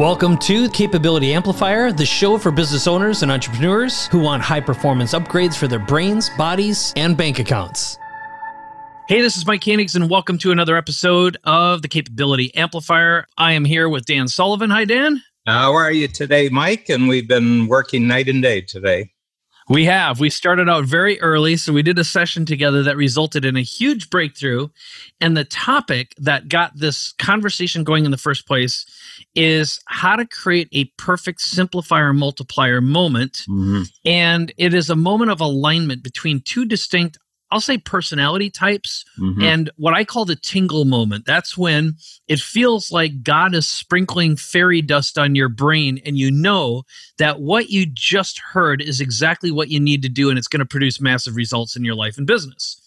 Welcome to Capability Amplifier, the show for business owners and entrepreneurs who want high performance upgrades for their brains, bodies, and bank accounts. Hey, this is Mike Koenigs, and welcome to another episode of the Capability Amplifier. I am here with Dan Sullivan. Hi, Dan. How are you today, Mike? And we've been working night and day today. We have. We started out very early. So we did a session together that resulted in a huge breakthrough. And the topic that got this conversation going in the first place is how to create a perfect simplifier multiplier moment. Mm-hmm. And it is a moment of alignment between two distinct I'll say personality types mm-hmm. and what I call the tingle moment. That's when it feels like God is sprinkling fairy dust on your brain and you know that what you just heard is exactly what you need to do and it's going to produce massive results in your life and business.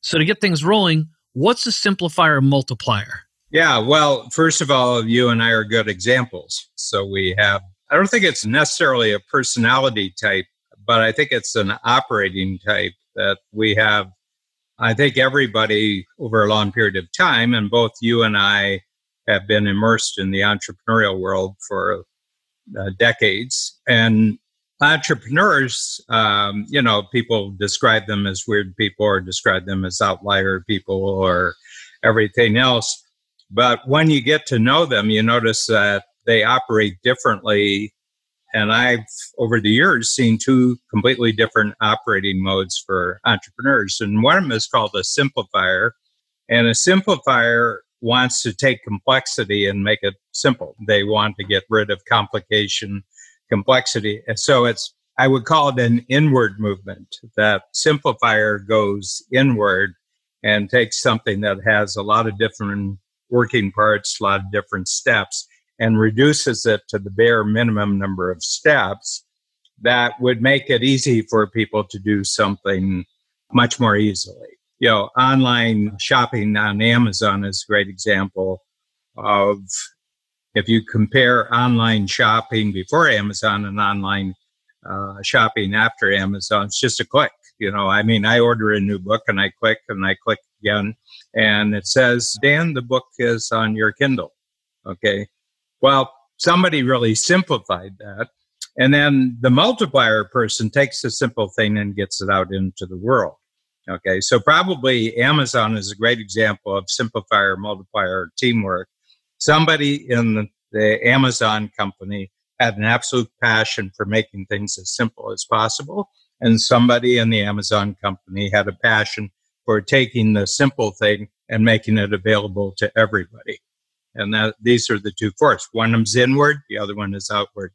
So to get things rolling, what's a simplifier multiplier? Yeah, well, first of all, you and I are good examples. So we have I don't think it's necessarily a personality type, but I think it's an operating type that we have, I think everybody over a long period of time, and both you and I have been immersed in the entrepreneurial world for uh, decades. And entrepreneurs, um, you know, people describe them as weird people or describe them as outlier people or everything else. But when you get to know them, you notice that they operate differently and I've, over the years, seen two completely different operating modes for entrepreneurs. And one of them is called a simplifier. And a simplifier wants to take complexity and make it simple. They want to get rid of complication, complexity. And so it's, I would call it an inward movement. That simplifier goes inward and takes something that has a lot of different working parts, a lot of different steps, and reduces it to the bare minimum number of steps, that would make it easy for people to do something much more easily. You know, online shopping on Amazon is a great example of if you compare online shopping before Amazon and online uh, shopping after Amazon, it's just a click. You know, I mean, I order a new book and I click and I click again, and it says, Dan, the book is on your Kindle. Okay. Well, somebody really simplified that. And then the multiplier person takes a simple thing and gets it out into the world. Okay, so probably Amazon is a great example of simplifier multiplier teamwork. Somebody in the, the Amazon company had an absolute passion for making things as simple as possible. And somebody in the Amazon company had a passion for taking the simple thing and making it available to everybody. And that these are the two forces. One of them's inward, the other one is outward.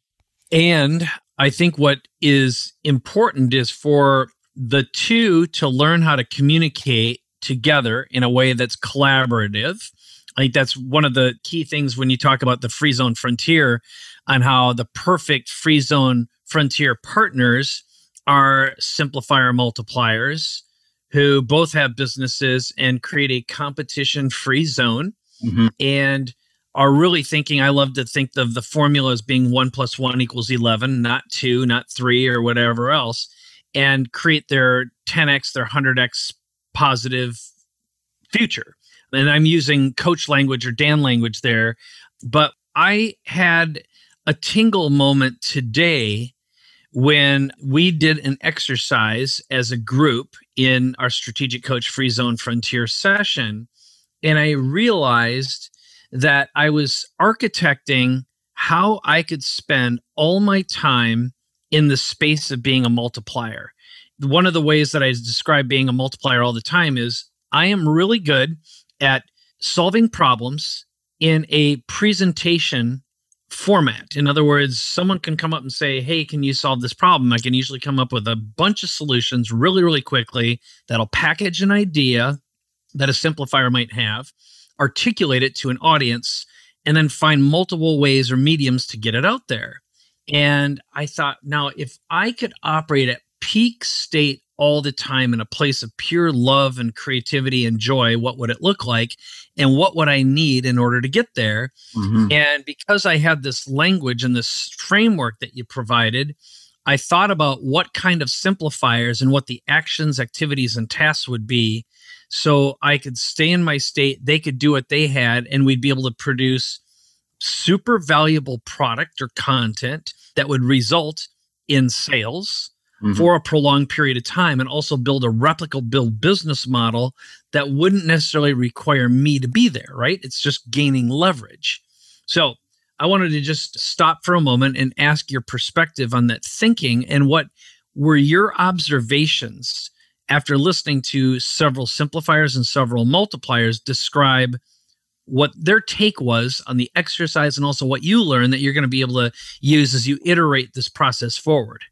And I think what is important is for the two to learn how to communicate together in a way that's collaborative. I think that's one of the key things when you talk about the free zone frontier on how the perfect free zone frontier partners are simplifier multipliers who both have businesses and create a competition free zone mm-hmm. and are really thinking i love to think of the formula as being one plus one equals 11 not two not three or whatever else and create their 10x their 100x positive future and i'm using coach language or dan language there but i had a tingle moment today when we did an exercise as a group in our strategic coach free zone frontier session and I realized that I was architecting how I could spend all my time in the space of being a multiplier. One of the ways that I describe being a multiplier all the time is I am really good at solving problems in a presentation format. In other words, someone can come up and say, Hey, can you solve this problem? I can usually come up with a bunch of solutions really, really quickly that'll package an idea that a simplifier might have, articulate it to an audience, and then find multiple ways or mediums to get it out there. And I thought, now, if I could operate at peak state all the time in a place of pure love and creativity and joy, what would it look like? And what would I need in order to get there? Mm-hmm. And because I had this language and this framework that you provided, I thought about what kind of simplifiers and what the actions, activities, and tasks would be so I could stay in my state. They could do what they had, and we'd be able to produce super valuable product or content that would result in sales mm-hmm. for a prolonged period of time and also build a replicable build business model that wouldn't necessarily require me to be there, right? It's just gaining leverage. So I wanted to just stop for a moment and ask your perspective on that thinking and what were your observations after listening to several simplifiers and several multipliers describe what their take was on the exercise and also what you learned that you're going to be able to use as you iterate this process forward.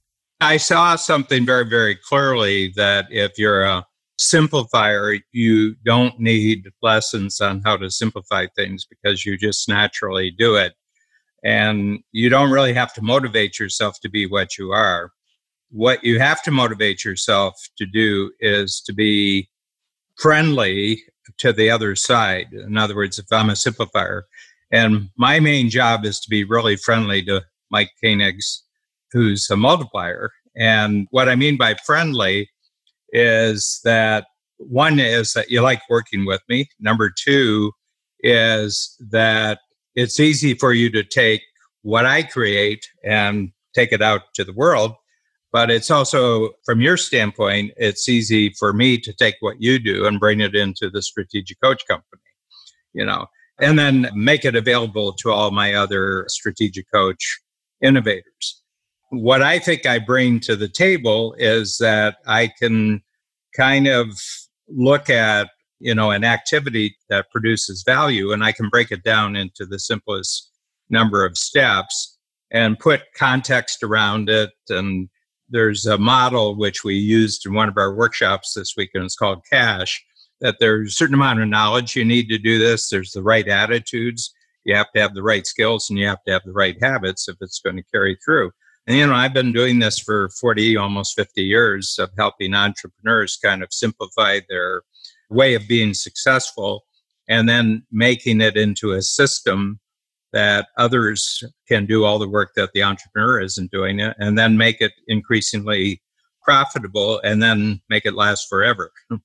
I saw something very, very clearly that if you're a simplifier, you don't need lessons on how to simplify things because you just naturally do it. And you don't really have to motivate yourself to be what you are. What you have to motivate yourself to do is to be friendly to the other side. In other words, if I'm a simplifier, and my main job is to be really friendly to Mike Koenigs, who's a multiplier. And what I mean by friendly is that one is that you like working with me. Number two is that it's easy for you to take what I create and take it out to the world. But it's also, from your standpoint, it's easy for me to take what you do and bring it into the strategic coach company, you know, and then make it available to all my other strategic coach innovators. What I think I bring to the table is that I can kind of look at, you know, an activity that produces value and I can break it down into the simplest number of steps and put context around it. And there's a model which we used in one of our workshops this week, and it's called KASH that there's a certain amount of knowledge you need to do this. There's the right attitudes. You have to have the right skills and you have to have the right habits if it's going to carry through and you know i've been doing this for 40 almost 50 years of helping entrepreneurs kind of simplify their way of being successful and then making it into a system that others can do all the work that the entrepreneur isn't doing it and then make it increasingly profitable and then make it last forever.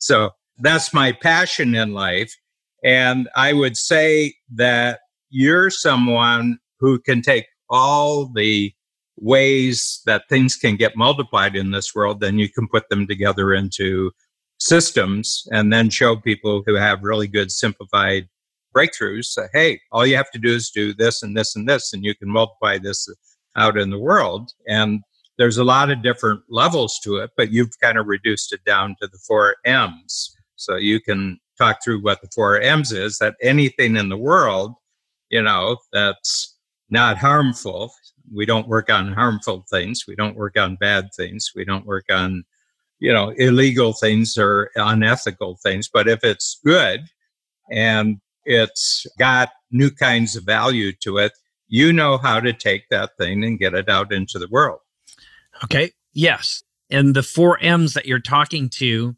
so that's my passion in life. And I would say that you're someone who can take all the ways that things can get multiplied in this world, then you can put them together into systems and then show people who have really good simplified breakthroughs say, hey, all you have to do is do this and this and this, and you can multiply this out in the world. And there's a lot of different levels to it, but you've kind of reduced it down to the four M's. So you can talk through what the four M's is that anything in the world, you know, that's not harmful. We don't work on harmful things. We don't work on bad things. We don't work on, you know, illegal things or unethical things. But if it's good and it's got new kinds of value to it. You know how to take that thing and get it out into the world. Okay. Yes. And the four M's that you're talking to,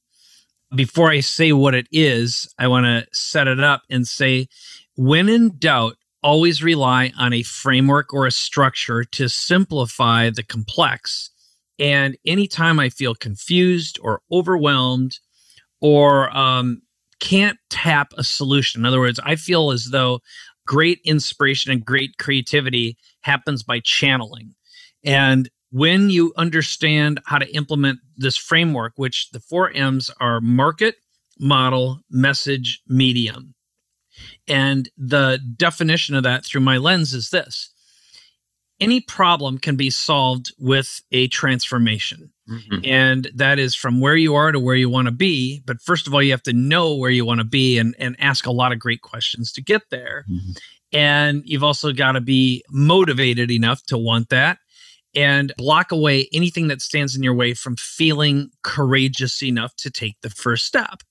before I say what it is, I want to set it up and say, when in doubt, always rely on a framework or a structure to simplify the complex. And anytime I feel confused or overwhelmed or um, can't tap a solution. In other words, I feel as though great inspiration and great creativity happens by channeling. And when you understand how to implement this framework, which the four M's are market, model, message, medium. And the definition of that through my lens is this any problem can be solved with a transformation. Mm-hmm. And that is from where you are to where you want to be. But first of all, you have to know where you want to be and, and ask a lot of great questions to get there. Mm-hmm. And you've also got to be motivated enough to want that and block away anything that stands in your way from feeling courageous enough to take the first step.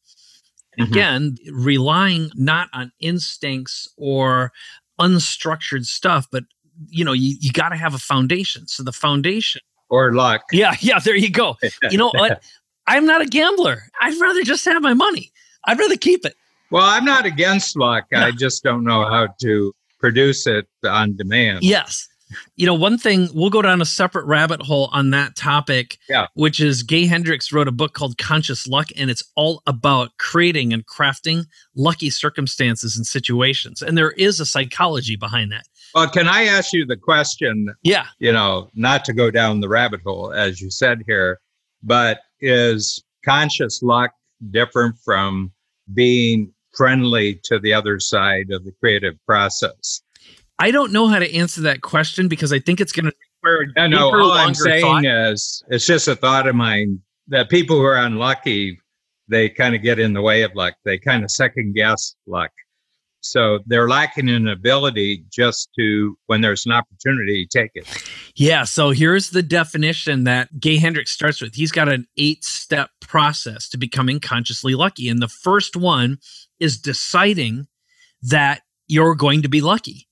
Mm-hmm. Again, relying not on instincts or unstructured stuff, but you know, you, you got to have a foundation. So the foundation or luck. Yeah, yeah, there you go. You know what? I'm not a gambler. I'd rather just have my money. I'd rather keep it. Well, I'm not against luck. I just don't know how to produce it on demand. Yes. You know, one thing we'll go down a separate rabbit hole on that topic, Yeah. which is Gay Hendricks wrote a book called Conscious Luck, and it's all about creating and crafting lucky circumstances and situations. And there is a psychology behind that. Well, can I ask you the question? Yeah. You know, not to go down the rabbit hole, as you said here, but is conscious luck different from being friendly to the other side of the creative process? I don't know how to answer that question because I think it's going to require No, no. All I'm saying thought. is, it's just a thought of mine that people who are unlucky, they kind of get in the way of luck. They kind of second guess luck. So they're lacking an ability just to, when there's an opportunity, take it. Yeah. So here's the definition that Gay Hendricks starts with. He's got an eight step process to becoming consciously lucky. And the first one is deciding that you're going to be lucky.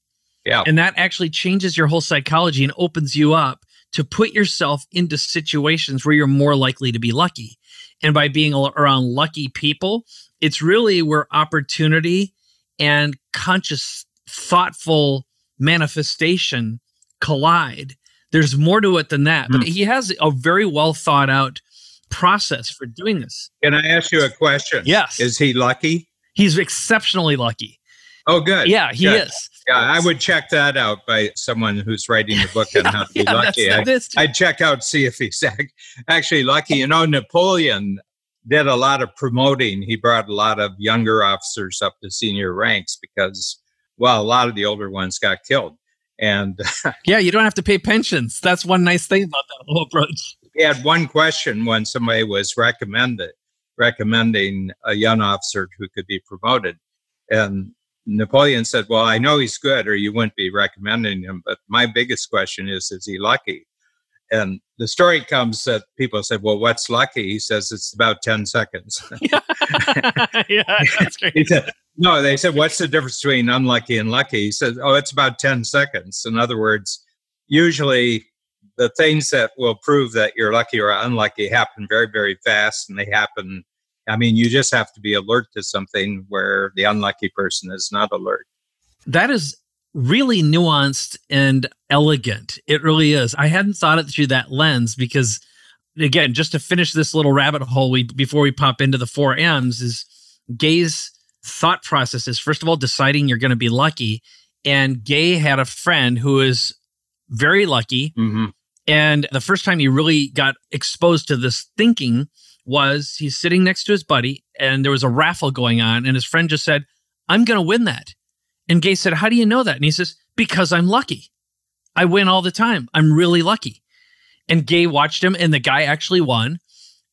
Yeah. And that actually changes your whole psychology and opens you up to put yourself into situations where you're more likely to be lucky. And by being around lucky people, it's really where opportunity and conscious, thoughtful manifestation collide. There's more to it than that. But Hmm. he has a very well thought out process for doing this. Can I ask you a question? Yes. Is he lucky? He's exceptionally lucky. Oh, good. Yeah, he Good. is. Yeah, I would check that out by someone who's writing the book on how to be Yeah, lucky. I, I'd check out, see if he's actually lucky. You know, Napoleon did a lot of promoting. He brought a lot of younger officers up to senior ranks because, well, a lot of the older ones got killed. And Yeah, you don't have to pay pensions. That's one nice thing about that whole approach. he had one question when somebody was recommended recommending a young officer who could be promoted and napoleon said well i know he's good or you wouldn't be recommending him but my biggest question is is he lucky? And the story comes that people said well what's lucky? He says it's about 10 seconds. Yeah, that's great. he said no they said what's the difference between unlucky and lucky? He said oh it's about 10 seconds. In other words usually the things that will prove that you're lucky or unlucky happen very very fast and they happen i mean you just have to be alert to something where the unlucky person is not alert That is really nuanced and elegant. It really is. I hadn't thought it through that lens because, again, just to finish this little rabbit hole, we before we pop into the four M's is Gay's thought process is first of all deciding you're going to be lucky, and Gay had a friend who is very lucky mm-hmm. And the first time he really got exposed to this thinking was he's sitting next to his buddy and there was a raffle going on and his friend just said, I'm going to win that. And Gay said, How do you know that? And he says, Because I'm lucky. I win all the time. I'm really lucky. And Gay watched him and the guy actually won.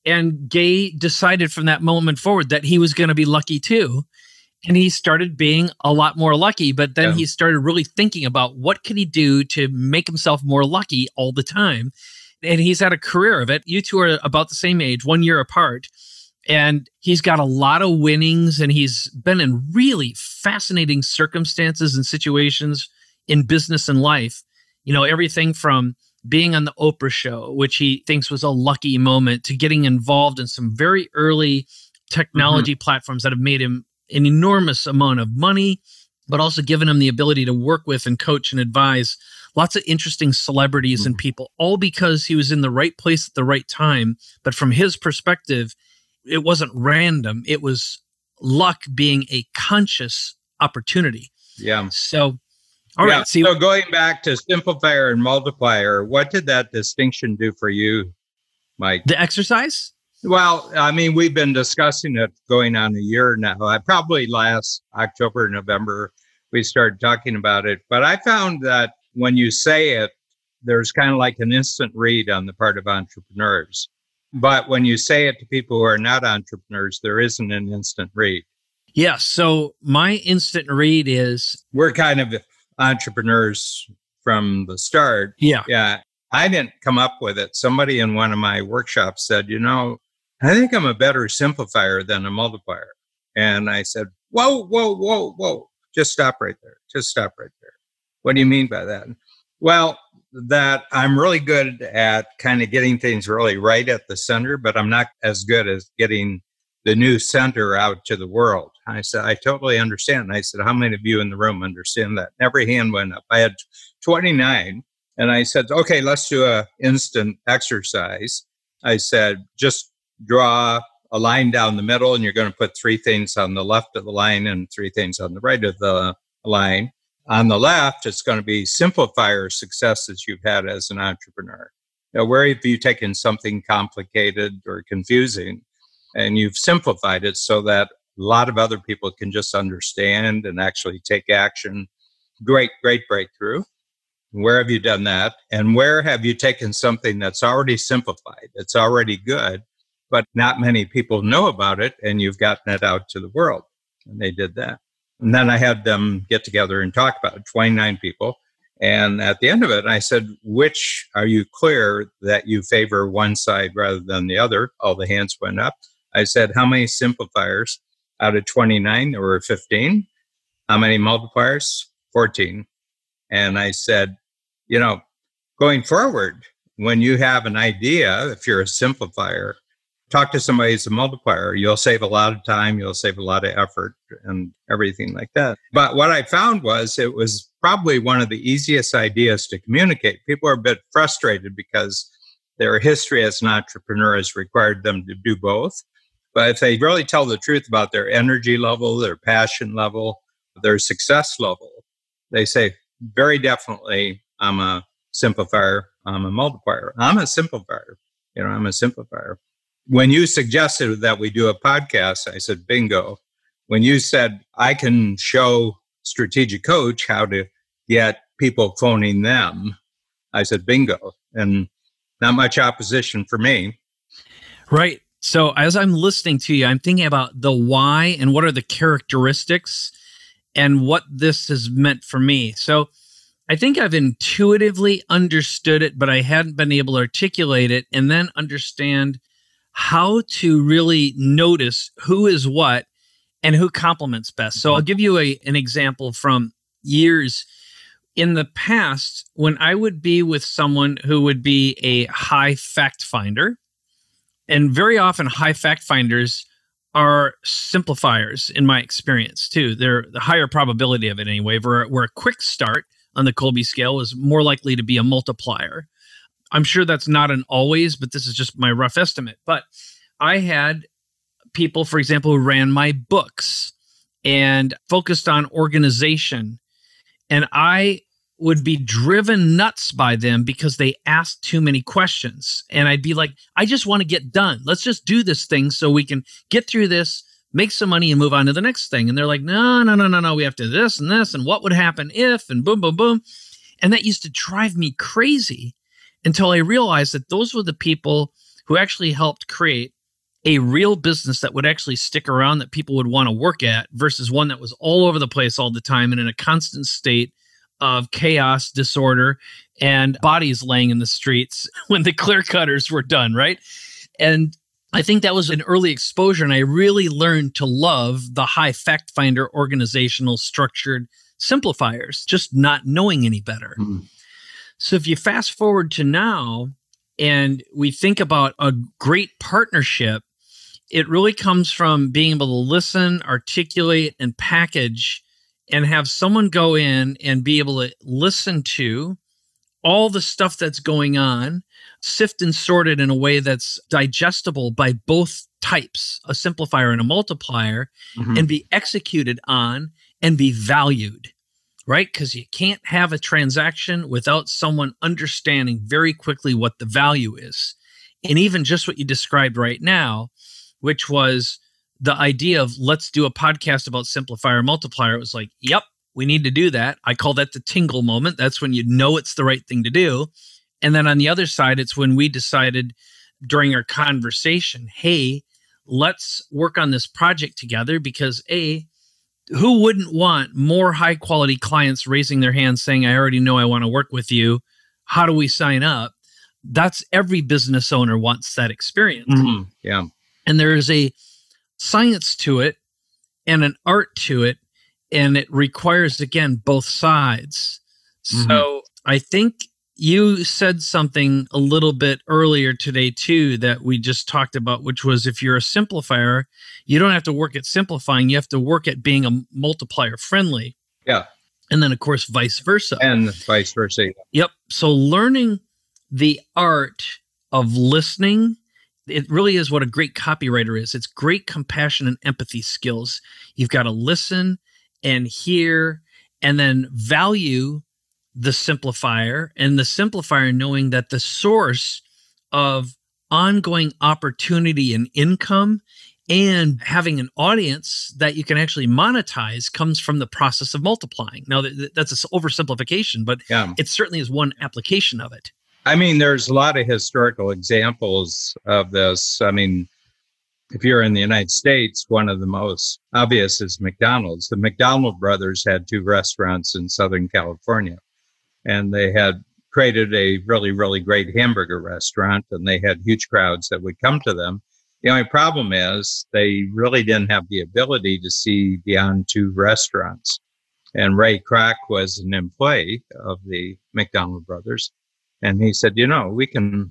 And Gay decided from that moment forward that he was going to be lucky too. And he started being a lot more lucky. But then Yeah. he started really thinking about what could he do to make himself more lucky all the time. And he's had a career of it. You two are about the same age, one year apart. And he's got a lot of winnings and he's been in really fascinating circumstances and situations in business and life. You know, everything from being on the Oprah show, which he thinks was a lucky moment, to getting involved in some very early technology mm-hmm. platforms that have made him an enormous amount of money, but also given him the ability to work with and coach and advise lots of interesting celebrities and mm-hmm. people, all because he was in the right place at the right time. But from his perspective, it wasn't random, it was luck being a conscious opportunity. yeah So, all right, Yeah, see, so going back to simplifier and multiplier what did that distinction do for you mike the exercise? Well, I mean, we've been discussing it going on a year now. I probably last October, November, we started talking about it. But I found that when you say it, there's kind of like an instant read on the part of entrepreneurs. But when you say it to people who are not entrepreneurs, there isn't an instant read. Yeah. So, my instant read is We're kind of entrepreneurs from the start. yeah, Yeah. I didn't come up with it. Somebody in one of my workshops said, you know, I think I'm a better simplifier than a multiplier. And I said, whoa, whoa, whoa, whoa. Just stop right there. Just stop right there. What do you mean by that? Well, that I'm really good at kind of getting things really right at the center, but I'm not as good as getting the new center out to the world. I said, I totally understand. And I said, How many of you in the room understand that? And every hand went up. I had 29 And I said, okay, let's do a instant exercise. I said, just draw a line down the middle and you're going to put three things on the left of the line and three things on the right of the line. On the left, it's going to be simplifier successes you've had as an entrepreneur. Now, where have you taken something complicated or confusing and you've simplified it so that a lot of other people can just understand and actually take action? Great, great breakthrough. Where have you done that? And where have you taken something that's already simplified, it's already good, but not many people know about it, and you've gotten it out to the world? And they did that. And then I had them get together and talk about it, 29 people. And at the end of it, I said, which are you clear that you favor one side rather than the other? All the hands went up. I said, how many simplifiers out of 29? There were 15. How many multipliers? 14. And I said, you know, going forward, when you have an idea, if you're a simplifier, talk to somebody who's a multiplier. You'll save a lot of time, you'll save a lot of effort and everything like that. But what I found was it was probably one of the easiest ideas to communicate. People are a bit frustrated because their history as an entrepreneur has required them to do both. But if they really tell the truth about their energy level, their passion level, their success level, they say, very definitely, I'm a simplifier, I'm a multiplier. I'm a simplifier. You know, I'm a simplifier. When you suggested that we do a podcast, I said, bingo. When you said, I can show strategic coach how to get people phoning them, I said, bingo. And not much opposition for me. Right. So as I'm listening to you, I'm thinking about the why and what are the characteristics and what this has meant for me. So I think I've intuitively understood it, but I hadn't been able to articulate it and then understand how to really notice who is what and who complements best. So I'll mm-hmm. give you a, an example from years in the past when I would be with someone who would be a high fact finder, and very often high fact finders are simplifiers in my experience too. They're the higher probability of it anyway. Where, where a quick start on the Kolbe scale is more likely to be a multiplier. I'm sure that's not an always, but this is just my rough estimate. But I had people, for example, who ran my books and focused on organization. And I would be driven nuts by them because they asked too many questions. And I'd be like, I just want to get done. Let's just do this thing so we can get through this, make some money, and move on to the next thing. And they're like, no, no, no, no, no. We have to this and this. And what would happen if? And boom, boom, boom. And that used to drive me crazy until I realized that those were the people who actually helped create a real business that would actually stick around that people would want to work at versus one that was all over the place all the time and in a constant state of chaos, disorder, and bodies laying in the streets when the clear cutters were done, right? And I think that was an early exposure, and I really learned to love the high fact finder organizational structured simplifiers, just not knowing any better. Mm-hmm. So if you fast forward to now and we think about a great partnership, it really comes from being able to listen, articulate, and package and have someone go in and be able to listen to all the stuff that's going on, sift and sort it in a way that's digestible by both types, a simplifier and a multiplier, mm-hmm. and be executed on and be valued, right? Because you can't have a transaction without someone understanding very quickly what the value is. And even just what you described right now, which was the idea of let's do a podcast about simplifier multiplier, it was like, yep, we need to do that. I call that the tingle moment. That's when you know it's the right thing to do. And then on the other side, it's when we decided during our conversation, hey, let's work on this project together because A, who wouldn't want more high quality clients raising their hands saying, I already know I want to work with you? How do we sign up? That's every business owner wants that experience. Mm-hmm. Yeah. And there is a science to it and an art to it and it requires again both sides mm-hmm. so i think you said something a little bit earlier today too that we just talked about which was if you're a simplifier you don't have to work at simplifying you have to work at being a multiplier friendly yeah And then, of course, vice versa. And vice versa. Yep. So, learning the art of listening, it really is what a great copywriter is. It's great compassion and empathy skills. You've got to listen and hear and then value the simplifier and the simplifier knowing that the source of ongoing opportunity and income and having an audience that you can actually monetize comes from the process of multiplying. Now, that's an oversimplification, but yeah. it certainly is one application of it. I mean, there's a lot of historical examples of this. I mean, if you're in the United States, one of the most obvious is McDonald's. The McDonald brothers had two restaurants in Southern California, and they had created a really, really great hamburger restaurant, and they had huge crowds that would come to them. The only problem is they really didn't have the ability to see beyond two restaurants. And Ray Kroc was an employee of the McDonald brothers. And he said, you know, we can,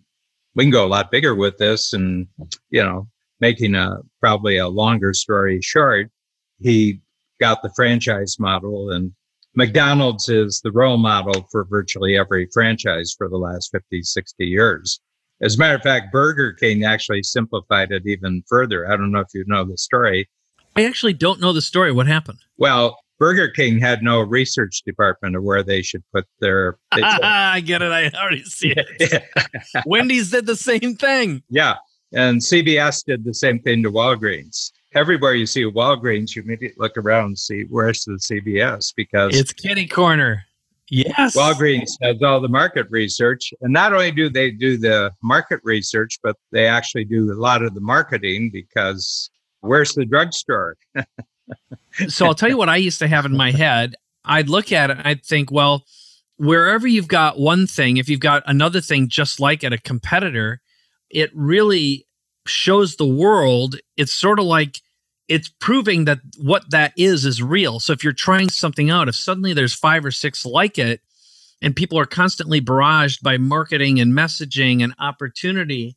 we can go a lot bigger with this. And, you know, making a probably a longer story short, he got the franchise model and McDonald's is the role model for virtually every franchise for the last 50, 60 years. As a matter of fact, Burger King actually simplified it even further. I don't know if you know the story. I actually don't know the story. What happened? Well, Burger King had no research department of where they should put their. I get it. I already see it. Wendy's did the same thing. Yeah. And CVS did the same thing to Walgreens everywhere you see Walgreens, you immediately look around and see where's the CVS because it's kitty corner. Yes. Walgreens does all the market research. And not only do they do the market research, but they actually do a lot of the marketing because where's the drugstore? so I'll tell you what I used to have in my head. I'd look at it and I'd think, well, wherever you've got one thing, if you've got another thing just like at a competitor, it really shows the world. It's sort of like it's proving that what that is is real. So if you're trying something out, if suddenly there's five or six like it, and people are constantly barraged by marketing and messaging and opportunity,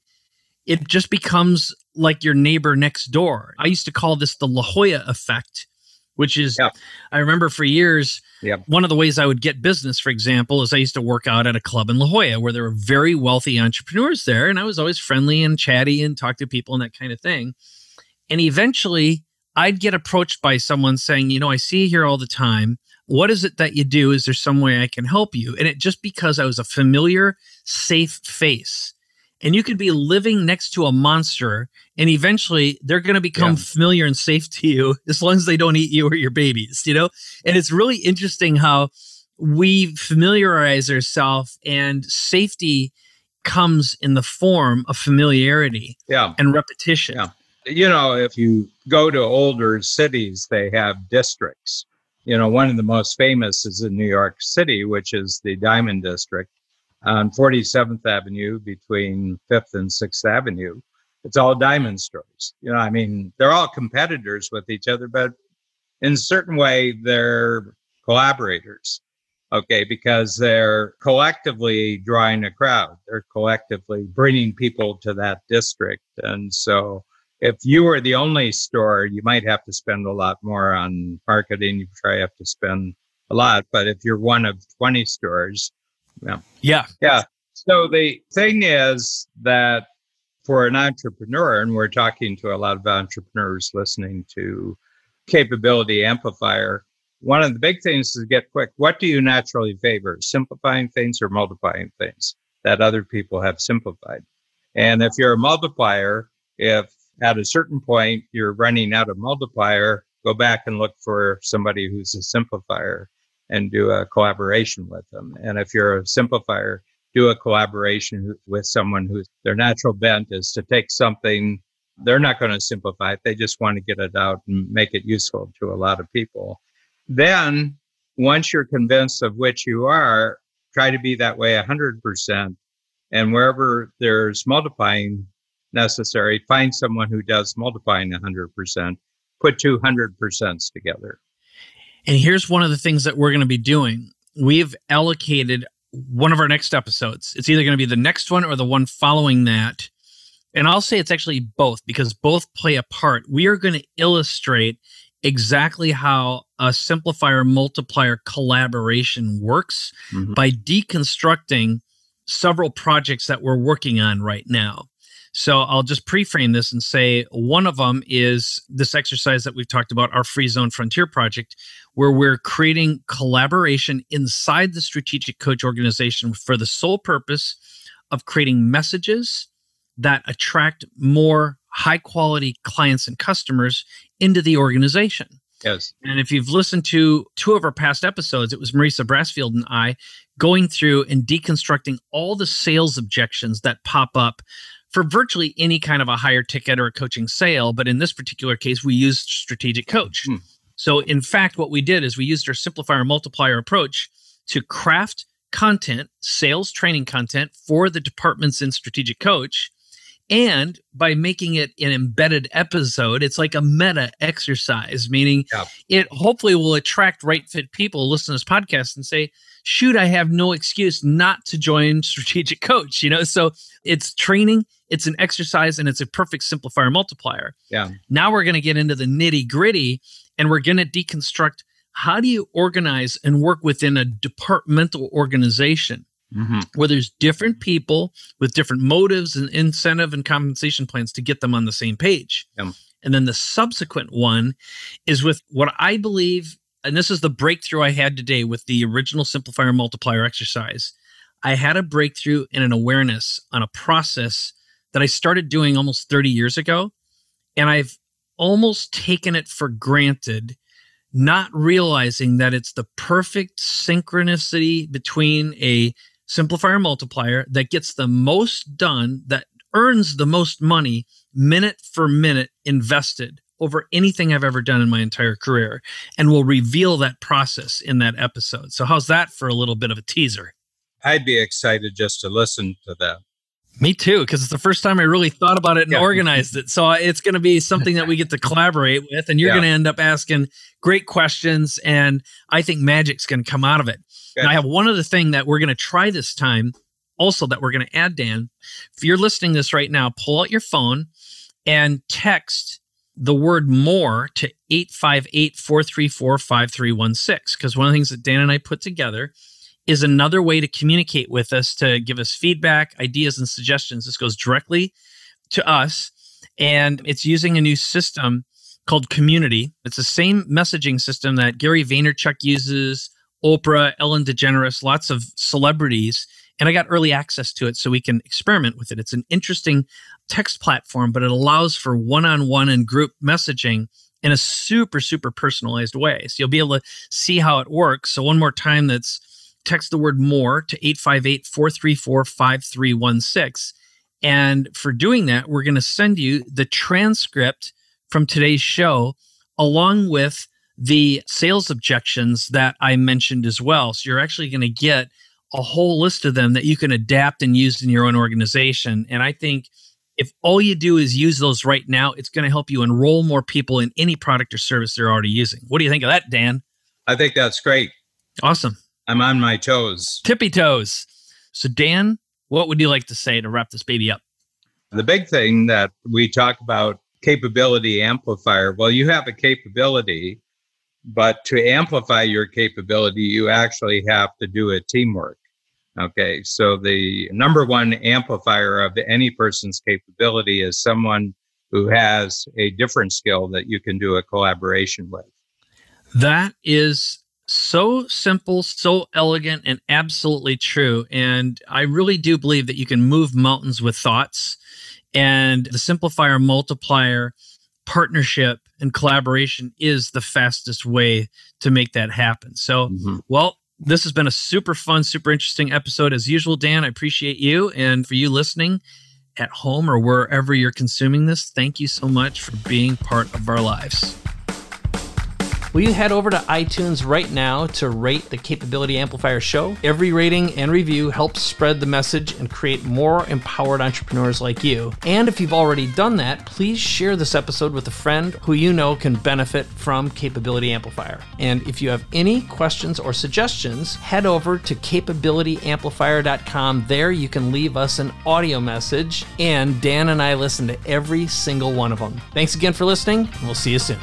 it just becomes like your neighbor next door. I used to call this the La Jolla effect, which is, yep. I remember for years, yep. one of the ways I would get business, for example, is I used to work out at a club in La Jolla where there were very wealthy entrepreneurs there. And I was always friendly and chatty and talk to people and that kind of thing. And eventually I'd get approached by someone saying, you know, I see you here all the time. What is it that you do? Is there some way I can help you? And it just because I was a familiar, safe face. And you could be living next to a monster, and eventually they're going to become yeah. familiar and safe to you as long as they don't eat you or your babies, you know? And it's really interesting how we familiarize ourselves and safety comes in the form of familiarity yeah. and repetition. Yeah you know, if you go to older cities, they have districts. You know, one of the most famous is in New York City, which is the Diamond District on 47th Avenue between 5th and 6th Avenue. It's all diamond stores. You know, I mean, they're all competitors with each other, but in a certain way, they're collaborators. Okay, because they're collectively drawing a crowd. They're collectively bringing people to that district. And so if you were the only store, you might have to spend a lot more on marketing. You probably have to spend a lot. But if you're one of 20 stores, yeah. Yeah. Yeah. So the thing is that for an entrepreneur, and we're talking to a lot of entrepreneurs listening to Capability Amplifier, one of the big things is to get quick. What do you naturally favor, simplifying things or multiplying things that other people have simplified? And if you're a multiplier, if at a certain point you're running out of multiplier, go back and look for somebody who's a simplifier and do a collaboration with them. And if you're a simplifier, do a collaboration with someone whose their natural bent is to take something they're not going to simplify it. They just want to get it out and make it useful to a lot of people. Then, once you're convinced of which you are, try to be that way 100%. And wherever there's multiplying necessary, find someone who does multiplying 100%, put 200% together. And here's one of the things that we're going to be doing. We've allocated one of our next episodes. It's either going to be the next one or the one following that. And I'll say it's actually both because both play a part. We are going to illustrate exactly how a simplifier multiplier collaboration works mm-hmm. by deconstructing several projects that we're working on right now. So I'll just pre-frame this and say one of them is this exercise that we've talked about, our Free Zone Frontier project, where we're creating collaboration inside the strategic coach organization for the sole purpose of creating messages that attract more high quality clients and customers into the organization. Yes. And if you've listened to two of our past episodes, it was Marisa Brassfield and I going through and deconstructing all the sales objections that pop up for virtually any kind of a higher ticket or a coaching sale. But in this particular case, we used strategic coach. Hmm. So, in fact, what we did is we used our simplifier multiplier approach to craft content, sales training content for the departments in strategic coach. And by making it an embedded episode, it's like a meta exercise, meaning yeah. it hopefully will attract right fit people listen to this podcast and say, shoot, I have no excuse not to join strategic coach. You know, so it's training it's an exercise and it's a perfect simplifier multiplier. Yeah. Now we're going to get into the nitty gritty and we're going to deconstruct how do you organize and work within a departmental organization mm-hmm. where there's different people with different motives and incentive and compensation plans to get them on the same page. Yeah. And then the subsequent one is with what I believe, and this is the breakthrough I had today with the original simplifier multiplier exercise. I had a breakthrough and an awareness on a process that I started doing almost 30 years ago. And I've almost taken it for granted, not realizing that it's the perfect synchronicity between a simplifier multiplier that gets the most done, that earns the most money minute for minute invested over anything I've ever done in my entire career. And we'll reveal that process in that episode. So, how's that for a little bit of a teaser? I'd be excited just to listen to that. Me too, because it's the first time I really thought about it and yeah. organized it. So uh, it's going to be something that we get to collaborate with, and you're yeah. going to end up asking great questions, and I think magic's going to come out of it. I have one other thing that we're going to try this time, also that we're going to add, Dan. If you're listening this right now, pull out your phone and text the word more to 858 434 5316, because one of the things that Dan and I put together is another way to communicate with us to give us feedback, ideas, and suggestions. This goes directly to us, and it's using a new system called Community. It's the same messaging system that Gary Vaynerchuk uses, Oprah, Ellen DeGeneres, lots of celebrities. And I got early access to it so we can experiment with it. It's an interesting text platform, but it allows for one on one and group messaging in a super, super personalized way. So you'll be able to see how it works. So, one more time, that's text the word more to 858 434 5316. And for doing that, we're going to send you the transcript from today's show along with the sales objections that I mentioned as well. So you're actually going to get a whole list of them that you can adapt and use in your own organization. And I think if all you do is use those right now, it's going to help you enroll more people in any product or service they're already using. What do you think of that, Dan? I think that's great. Awesome. I'm on my toes. Tippy toes. So, Dan, what would you like to say to wrap this baby up? The big thing that we talk about capability amplifier. Well, you have a capability, but to amplify your capability, you actually have to do a teamwork. Okay. So, the number one amplifier of any person's capability is someone who has a different skill that you can do a collaboration with. That is so simple, so elegant, and absolutely true. And I really do believe that you can move mountains with thoughts. And the simplifier multiplier partnership and collaboration is the fastest way to make that happen. So, mm-hmm. well, this has been a super fun, super interesting episode. As usual, Dan, I appreciate you. And for you listening at home or wherever you're consuming this, thank you so much for being part of our lives. Will you head over to iTunes right now to rate the Capability Amplifier show? Every rating and review helps spread the message and create more empowered entrepreneurs like you. And if you've already done that, please share this episode with a friend who you know can benefit from Capability Amplifier. And if you have any questions or suggestions, head over to capabilityamplifier.com. There you can leave us an audio message, and Dan and I listen to every single one of them. Thanks again for listening, and we'll see you soon.